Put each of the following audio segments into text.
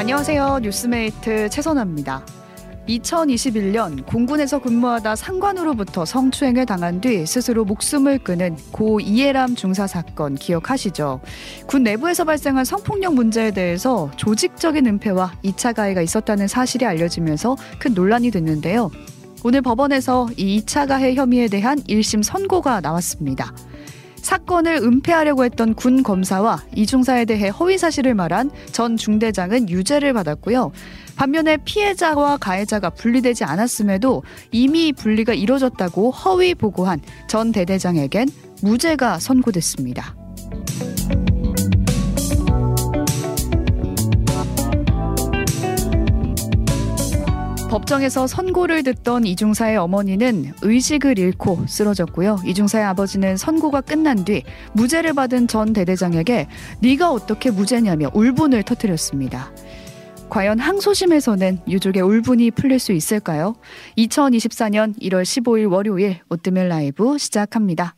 안녕하세요. 뉴스메이트 최선아입니다. 2021년 공군에서 근무하다 상관으로부터 성추행을 당한 뒤 스스로 목숨을 끊은 고 이예람 중사 사건 기억하시죠? 군 내부에서 발생한 성폭력 문제에 대해서 조직적인 은폐와 2차 가해가 있었다는 사실이 알려지면서 큰 논란이 됐는데요. 오늘 법원에서 이 2차 가해 혐의에 대한 1심 선고가 나왔습니다. 사건을 은폐하려고 했던 군 검사와 이 중사에 대해 허위 사실을 말한 전 중대장은 유죄를 받았고요. 반면에 피해자와 가해자가 분리되지 않았음에도 이미 분리가 이뤄졌다고 허위 보고한 전 대대장에겐 무죄가 선고됐습니다. 법정에서 선고를 듣던 이중사의 어머니는 의식을 잃고 쓰러졌고요. 이중사의 아버지는 선고가 끝난 뒤 무죄를 받은 전 대대장에게 네가 어떻게 무죄냐며 울분을 터뜨렸습니다. 과연 항소심에서는 유족의 울분이 풀릴 수 있을까요? 2024년 1월 15일 월요일 오뜨밀 라이브 시작합니다.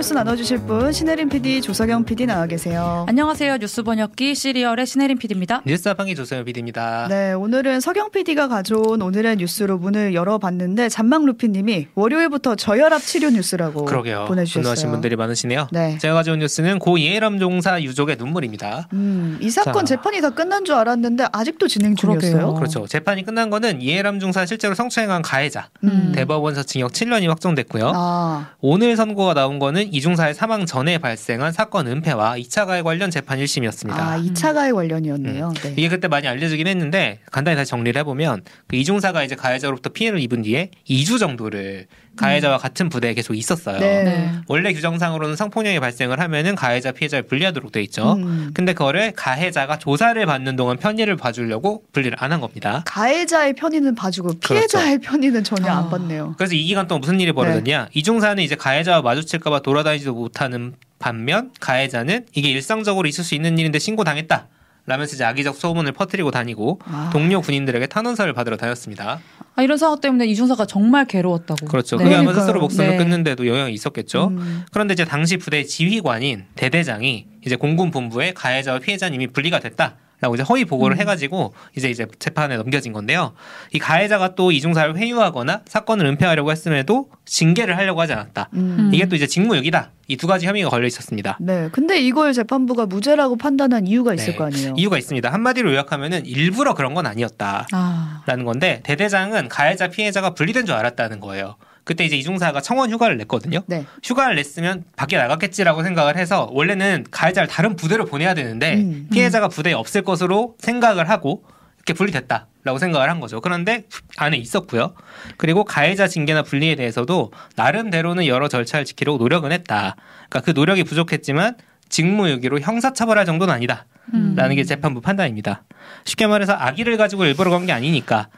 뉴스 나눠주실 분 신혜림 PD, 조석영 PD 나와 계세요. 안녕하세요. 뉴스 번역기 시리얼의 신혜림 PD입니다. 뉴스 하방기 조석영 PD입니다. 네, 오늘은 석영 PD가 가져온 오늘의 뉴스로 문을 열어봤는데 잔망 루피님이 월요일부터 저혈압 치료 뉴스라고 그러게요. 보내주셨어요. 분노하신 분들이 많으시네요. 네. 제가 가져온 뉴스는 고 이해람 종사 유족의 눈물입니다. 음, 이 사건 자. 재판이 다 끝난 줄 알았는데 아직도 진행 중이었어요. 그렇죠. 재판이 끝난 거는 이해람 종사 실제로 성추행한 가해자 음. 대법원서 징역 7년이 확정됐고요. 아. 오늘 선고가 나온 건 건은 이중사의 사망 전에 발생한 사건 은폐와 2차 가해 관련 재판 1심이었습니다. 아, 2차 가해 관련이었네요. 음. 네. 이게 그때 많이 알려지긴 했는데 간단히 다시 정리를 해보면 그 이중사가 이제 가해자로부터 피해를 입은 뒤에 2주 정도를 가해자와 음. 같은 부대에 계속 있었어요. 네. 네. 원래 규정상으로는 성폭력이 발생을 하면은 가해자 피해자를 분리하도록 돼 있죠. 음. 근데 그거를 가해자가 조사를 받는 동안 편의를 봐주려고 분리를 안 한 겁니다. 가해자의 편의는 봐주고 피해자의 그렇죠. 편의는 전혀 아. 안 받네요. 그래서 이 기간 동안 무슨 일이 벌어졌냐? 네. 이중사는 이제 가해자와 마주칠까봐 돌아다니지도 못하는 반면 가해자는 이게 일상적으로 있을 수 있는 일인데 신고 당했다. 라면서 이제 악의적 소문을 퍼뜨리고 다니고 아. 동료 군인들에게 탄원서를 받으러 다녔습니다. 아, 이런 상황 때문에 이중사가 정말 괴로웠다고. 그렇죠. 네. 그게 아마 스스로 목숨을 네. 끊는데도 영향이 있었겠죠. 음. 그런데 이제 당시 부대 지휘관인 대대장이 이제 공군 본부에 가해자와 피해자님이 분리가 됐다. 라고 이제 허위 보고를 음. 해가지고 이제 이제 재판에 넘겨진 건데요. 이 가해자가 또 이중사를 회유하거나 사건을 은폐하려고 했음에도 징계를 하려고 하지 않았다. 음. 이게 또 이제 직무유기다. 이 두 가지 혐의가 걸려 있었습니다. 네. 근데 이걸 재판부가 무죄라고 판단한 이유가 있을 네. 거 아니에요? 이유가 있습니다. 한마디로 요약하면은 일부러 그런 건 아니었다라는 아. 건데 대대장은 가해자 피해자가 분리된 줄 알았다는 거예요. 그때 이제 이중사가 청원 휴가를 냈거든요. 네. 휴가를 냈으면 밖에 나갔겠지라고 생각을 해서 원래는 가해자를 다른 부대로 보내야 되는데 음, 음. 피해자가 부대에 없을 것으로 생각을 하고 이렇게 분리됐다라고 생각을 한 거죠. 그런데 안에 있었고요. 그리고 가해자 징계나 분리에 대해서도 나름대로는 여러 절차를 지키려고 노력은 했다. 그러니까 그 노력이 부족했지만 직무유기로 형사처벌할 정도는 아니다. 음. 라는 게 재판부 판단입니다. 쉽게 말해서 악의를 가지고 일부러 건게 아니니까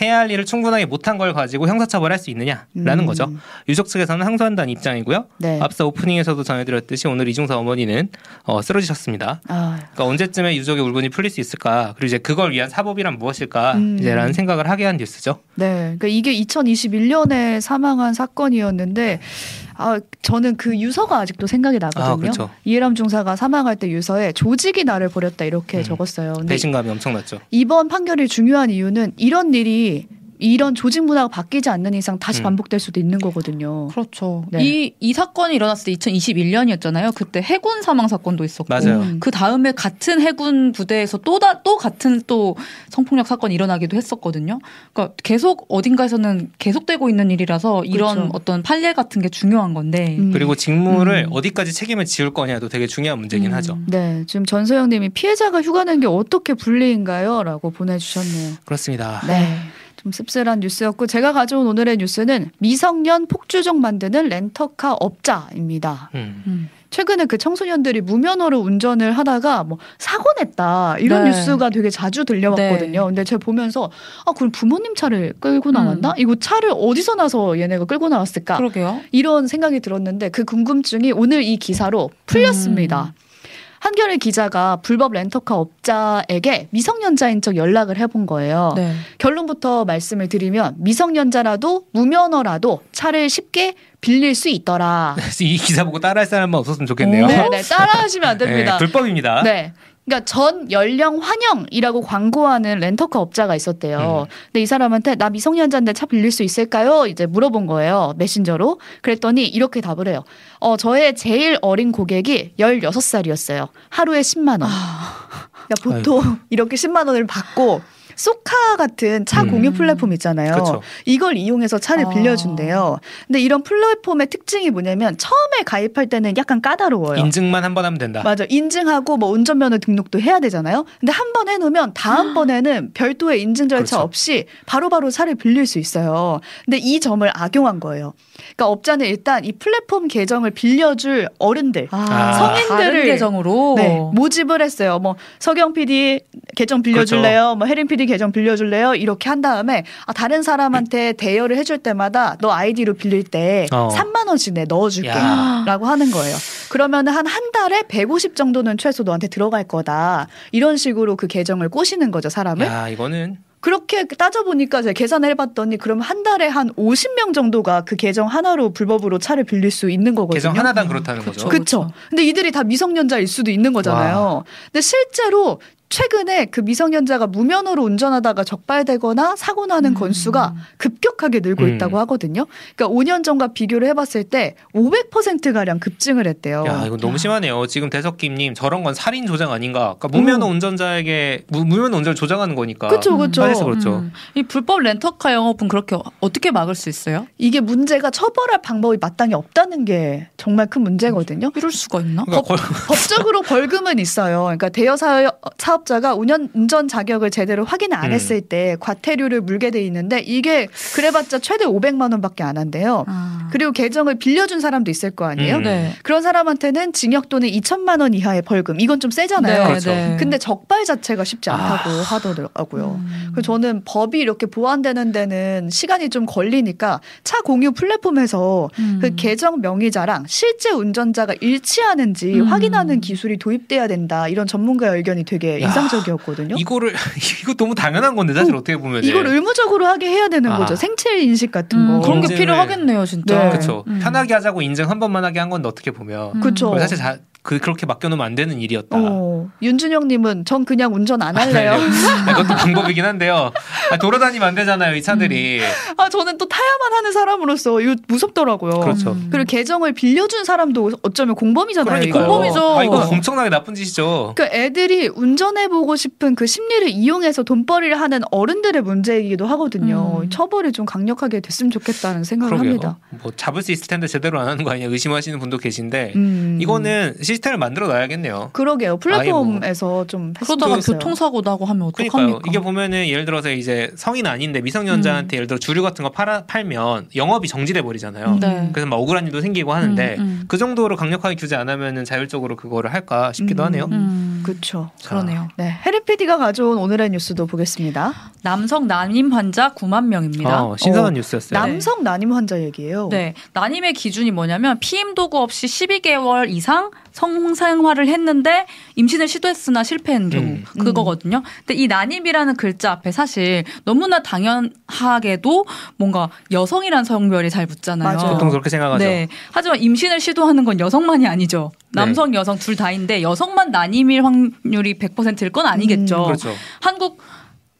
해야 할 일을 충분하게 못한 걸 가지고 형사처벌할 수 있느냐라는 음. 거죠. 유족 측에서는 항소한다는 입장이고요. 네. 앞서 오프닝에서도 전해드렸듯이 오늘 이중사 어머니는 어, 쓰러지셨습니다. 아. 그러니까 언제쯤에 유족의 울분이 풀릴 수 있을까? 그리고 이제 그걸 위한 사법이란 무엇일까? 음. 이제라는 생각을 하게 한 뉴스죠. 네, 그러니까 이게 2021년에 사망한 사건이었는데 아, 저는 그 유서가 아직도 생각이 나거든요. 아, 그렇죠. 이해람 중사가 사망할 때 유서에 조직이 나를 버렸다 이렇게 음. 적었어요. 배신감이 엄청났죠. 이번 판결이 중요한 이유는 이런 일이 이런 조직 문화가 바뀌지 않는 이상 다시 음. 반복될 수도 있는 거거든요. 그렇죠. 네. 이, 이 사건이 일어났을 때 2021년이었잖아요. 그때 해군 사망 사건도 있었고. 맞아요. 그 다음에 같은 해군 부대에서 또, 다, 또 같은 또 성폭력 사건이 일어나기도 했었거든요. 그러니까 계속 어딘가에서는 계속되고 있는 일이라서 이런 그렇죠. 어떤 판례 같은 게 중요한 건데. 음. 그리고 직무를 음. 어디까지 책임을 지울 거냐도 되게 중요한 문제긴 음. 하죠. 네. 지금 전소영 님이 피해자가 휴가 낸 게 어떻게 불리인가요? 라고 보내주셨네요. 그렇습니다. 네. 좀 씁쓸한 뉴스였고 제가 가져온 오늘의 뉴스는 미성년 폭주족 만드는 렌터카 업자입니다. 음. 음. 최근에 그 청소년들이 무면허로 운전을 하다가 뭐 사고 냈다 이런 네. 뉴스가 되게 자주 들려왔거든요. 네. 근데 제가 보면서 아 그럼 부모님 차를 끌고 음. 나왔나? 음. 이거 차를 어디서 나서 얘네가 끌고 나왔을까? 그러게요. 이런 생각이 들었는데 그 궁금증이 오늘 이 기사로 풀렸습니다. 음. 한겨레 기자가 불법 렌터카 업자에게 미성년자인 척 연락을 해본 거예요. 네. 결론부터 말씀을 드리면 미성년자라도 무면허라도 차를 쉽게 빌릴 수 있더라. 이 기사 보고 따라할 사람만 없었으면 좋겠네요. 네, 네 따라하시면 안 됩니다. 네, 불법입니다. 네. 그러니까 전 연령 환영이라고 광고하는 렌터카 업자가 있었대요. 음. 근데 이 사람한테 나 미성년자인데 차 빌릴 수 있을까요? 이제 물어본 거예요. 메신저로. 그랬더니 이렇게 답을 해요. 어, 저의 제일 어린 고객이 16살이었어요. 하루에 10만 원. 아. 그러니까 보통 아이고. 이렇게 10만 원을 받고 소카 같은 차 음. 공유 플랫폼 있잖아요. 그쵸. 이걸 이용해서 차를 아. 빌려준대요. 근데 이런 플랫폼의 특징이 뭐냐면 처음에 가입할 때는 약간 까다로워요. 인증만 한 번 하면 된다. 맞아. 인증하고 뭐 운전면허 등록도 해야 되잖아요. 근데 한 번 해놓으면 다음번에는 별도의 인증 절차 그렇죠. 없이 바로바로 바로 차를 빌릴 수 있어요. 근데 이 점을 악용한 거예요. 그러니까 업자는 일단 이 플랫폼 계정을 빌려줄 어른들, 아, 성인들을 계정으로 네, 모집을 했어요. 뭐 서경 PD 계정 빌려줄래요? 그렇죠. 뭐 혜린 PD 계정 빌려줄래요? 이렇게 한 다음에 아, 다른 사람한테 대여를 해줄 때마다 너 아이디로 빌릴 때 어. 3만 원씩 내 넣어줄게라고 하는 거예요. 그러면 한 한 달에 150 정도는 최소 너한테 들어갈 거다. 이런 식으로 그 계정을 꼬시는 거죠 사람을. 야 이거는 그렇게 따져보니까 제가 계산을 해봤더니 그럼 한 달에 한 50명 정도가 그 계정 하나로 불법으로 차를 빌릴 수 있는 거거든요. 계정 하나당 그렇다는 거죠. 그렇죠. 근데 이들이 다 미성년자일 수도 있는 거잖아요. 와. 근데 실제로 최근에 그 미성년자가 무면허로 운전하다가 적발되거나 사고 나는 음. 건수가 급격하게 늘고 음. 있다고 하거든요. 그러니까 5년 전과 비교를 해봤을 때 500% 가량 급증을 했대요. 야 이거 너무 심하네요. 지금 대석김님 저런 건 살인 조장 아닌가? 그러니까 무면허 음. 운전자에게 무, 면허 운전을 조장하는 거니까. 그렇죠, 그렇죠. 그렇죠. 음. 이 불법 렌터카 영업은 그렇게 어떻게 막을 수 있어요? 이게 문제가 처벌할 방법이 마땅히 없다는 게 정말 큰 문제거든요. 이럴 수가 있나? 그러니까 법, 법적으로 벌금은 있어요. 그러니까 대여 사업 사업자가 운전, 운전 자격을 제대로 확인 안 음. 했을 때 과태료를 물게 돼 있는데 이게 그래봤자 최대 500만 원밖에 안 한대요. 아. 그리고 계정을 빌려준 사람도 있을 거 아니에요. 음. 네. 그런 사람한테는 징역 또는 2천만 원 이하의 벌금. 이건 좀 세잖아요. 네, 그렇죠. 네. 근데 적발 자체가 쉽지 않다고 아. 하더라고요. 음. 그래서 저는 법이 이렇게 보완되는 데는 시간이 좀 걸리니까 차 공유 플랫폼에서 음. 그 계정 명의자랑 실제 운전자가 일치하는지 음. 확인하는 기술이 도입돼야 된다. 이런 전문가의 의견이 되게 야. 인상적이었어요. 이었거든요. 이거를 이거 너무 당연한 건데 사실 어, 떻게 보면 이걸 의무적으로 하게 해야 되는 아. 거죠. 생체 인식 같은 음, 거 그런 게 필요하겠네요, 진짜. 네. 그렇죠. 음. 편하게 하자고 인증 한 번만 하게 한 건데 어떻게 보면 그렇죠. 사실 자, 그 그렇게 맡겨놓으면 안 되는 일이었다. 어, 윤준영님은 전 그냥 운전 안 할래요. 아, 그것도 방법이긴 한데요. 아, 돌아다니면 안 되잖아요, 이 차들이. 음. 아 저는 또 타야만 하는 사람으로서 이거 무섭더라고요. 그렇죠. 음. 그리고 계정을 빌려준 사람도 어쩌면 공범이잖아요. 그러니까요. 공범이죠. 아, 이거 엄청나게 나쁜 짓이죠. 그 애들이 운전해보고 싶은 그 심리를 이용해서 돈벌이를 하는 어른들의 문제이기도 하거든요. 음. 처벌이 좀 강력하게 됐으면 좋겠다는 생각을 그러게요. 합니다. 뭐 잡을 수 있을 텐데 제대로 안 하는 거 아니냐 의심하시는 분도 계신데 음. 이거는 시스템을 만들어 놔야겠네요. 그러게요. 플랫폼에서 뭐. 좀 그러다가 교통사고 나고 하면 어떡합니까? 이게 보면은 예를 들어서 이제 성인 아닌데 미성년자한테 음. 예를 들어 주류 같은 거 팔아, 팔면 영업이 정지돼 버리잖아요. 네. 그래서 막 억울한 일도 생기고 하는데 음, 음. 그 정도로 강력하게 규제 안 하면은 자율적으로 그거를 할까 싶기도 음, 하네요. 음. 그렇죠. 그러네요. 네. 해리 PD가 가져온 오늘의 뉴스도 보겠습니다. 남성 난임 환자 9만 명입니다. 어, 신선한 어, 뉴스였어요. 남성 난임 환자 얘기예요. 네. 난임의 기준이 뭐냐면 피임 도구 없이 12개월 이상 성생활을 했는데 임신을 시도했으나 실패한 경우 음. 그거거든요. 근데 이 난임이라는 글자 앞에 사실 너무나 당연하게도 뭔가 여성이란 성별이 잘 붙잖아요. 맞아요. 보통 그렇게 생각하죠. 네. 하지만 임신을 시도하는 건 여성만이 아니죠. 남성, 네. 여성 둘 다인데 여성만 난임일 확률이 100%일 건 아니겠죠. 음. 그렇죠. 한국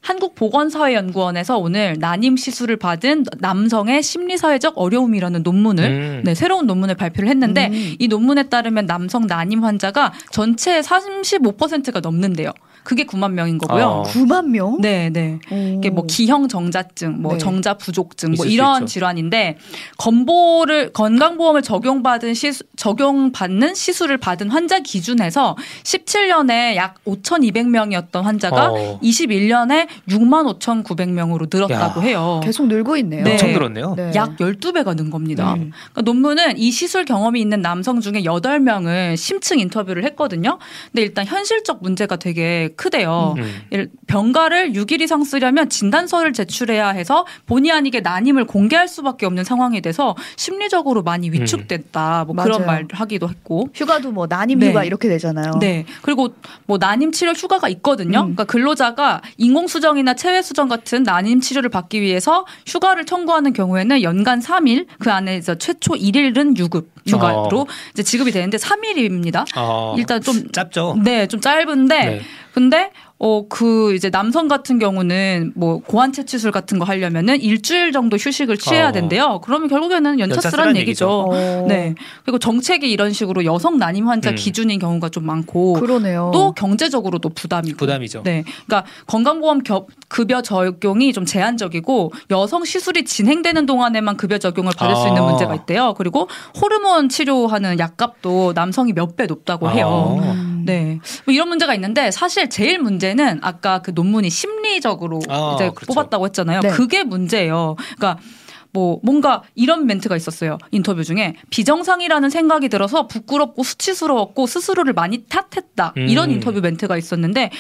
한국보건사회연구원에서 오늘 난임 시술을 받은 남성의 심리사회적 어려움이라는 논문을 음. 네, 새로운 논문을 발표를 했는데 음. 이 논문에 따르면 남성 난임 환자가 전체의 35%가 넘는데요. 그게 9만 명인 거고요. 어. 9만 명? 네, 네. 이게 뭐 기형 정자증, 뭐 네. 정자 부족증, 뭐 이런 질환인데 건보를 건강보험을 적용받은 시수, 적용받는 시술을 받은 환자 기준에서 17년에 약 5,200명이었던 환자가 어. 21년에 6만 5,900명으로 늘었다고 야. 해요. 계속 늘고 있네요. 네. 엄청 늘었네요. 네. 약 12배가 는 겁니다. 음. 그러니까 논문은 이 시술 경험이 있는 남성 중에 8명을 심층 인터뷰를 했거든요. 근데 일단 현실적 문제가 되게 크대요. 음. 병가를 6일 이상 쓰려면 진단서를 제출해야 해서 본의 아니게 난임을 공개할 수밖에 없는 상황이 돼서 심리적으로 많이 음. 위축됐다. 뭐 그런 말 하기도 했고. 휴가도 뭐 난임 네. 휴가 이렇게 되잖아요. 네. 그리고 뭐 난임 치료 휴가가 있거든요. 음. 그러니까 근로자가 인공수정이나 체외수정 같은 난임 치료를 받기 위해서 휴가를 청구하는 경우에는 연간 3일 그 안에서 최초 1일은 유급 휴가로 어. 이제 지급이 되는데 3일입니다. 어. 일단 좀 짧죠. 네, 좀 짧은데 네. 근데 어, 그 이제 남성 같은 경우는 뭐 고환 채취술 같은 거 하려면은 일주일 정도 휴식을 취해야 어. 된대요. 그러면 결국에는 연차 쓰란 얘기죠. 얘기죠. 네. 그리고 정책이 이런 식으로 여성 난임 환자 음. 기준인 경우가 좀 많고 그러네요. 또 경제적으로도 부담이고. 부담이죠. 네. 그러니까 건강보험 급여 적용이 좀 제한적이고 여성 시술이 진행되는 동안에만 급여 적용을 받을 아. 수 있는 아. 문제가 있대요. 그리고 호르몬 치료하는 약값도 남성이 몇 배 높다고 해요. 아. 네. 뭐 이런 문제가 있는데 사실 제일 문제는 아까 그 논문이 심리적으로 아, 이제 그렇죠. 뽑았다고 했잖아요. 네. 그게 문제예요. 그러니까 뭐 뭔가 이런 멘트가 있었어요. 인터뷰 중에 비정상이라는 생각이 들어서 부끄럽고 수치스러웠고 스스로를 많이 탓했다. 음. 이런 인터뷰 멘트가 있었는데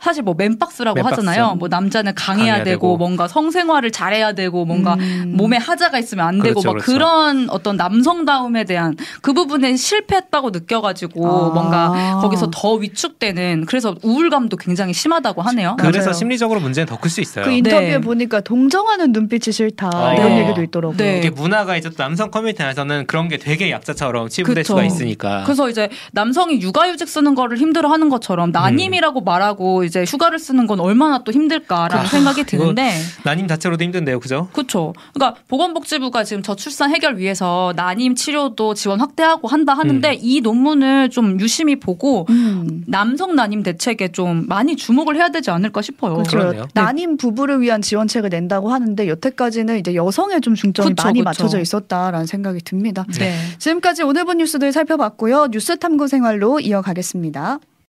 사실 뭐 맨박스라고 맨박스. 하잖아요. 뭐 남자는 강해야, 강해야 되고, 되고, 뭔가 성생활을 잘해야 되고 뭔가 음. 몸에 하자가 있으면 안 되고 그렇죠, 막 그렇죠. 그런 어떤 남성다움에 대한 그 부분에 실패했다고 느껴가지고 아. 뭔가 거기서 더 위축되는 그래서 우울감도 굉장히 심하다고 하네요. 그래서 맞아요. 심리적으로 문제는 더 클 수 있어요. 그 인터뷰에 네. 보니까 동정하는 눈빛이 싫다 아. 이런 네. 얘기도 있더라고요. 네. 이게 문화가 이제 남성 커뮤니티 안에서는 그런 게 되게 약자처럼 치부될 그쵸. 수가 있으니까. 그래서 이제 남성이 육아휴직 쓰는 거를 힘들어하는 것처럼 난임이라고 음. 말하고 이제 휴가를 쓰는 건 얼마나 또 힘들까라는 아, 생각이 드는데 난임 자체로도 힘든데요, 그죠? 그렇죠. 그러니까 보건복지부가 지금 저출산 해결 위해서 난임 치료도 지원 확대하고 한다 하는데 음. 이 논문을 좀 유심히 보고 음. 남성 난임 대책에 좀 많이 주목을 해야 되지 않을까 싶어요. 그렇죠. 네. 난임 부부를 위한 지원책을 낸다고 하는데 여태까지는 이제 여성에 좀 중점이 그쵸, 많이 그쵸. 맞춰져 있었다라는 생각이 듭니다. 네. 지금까지 오늘 본 뉴스들 살펴봤고요. 뉴스 탐구 생활로 이어가겠습니다.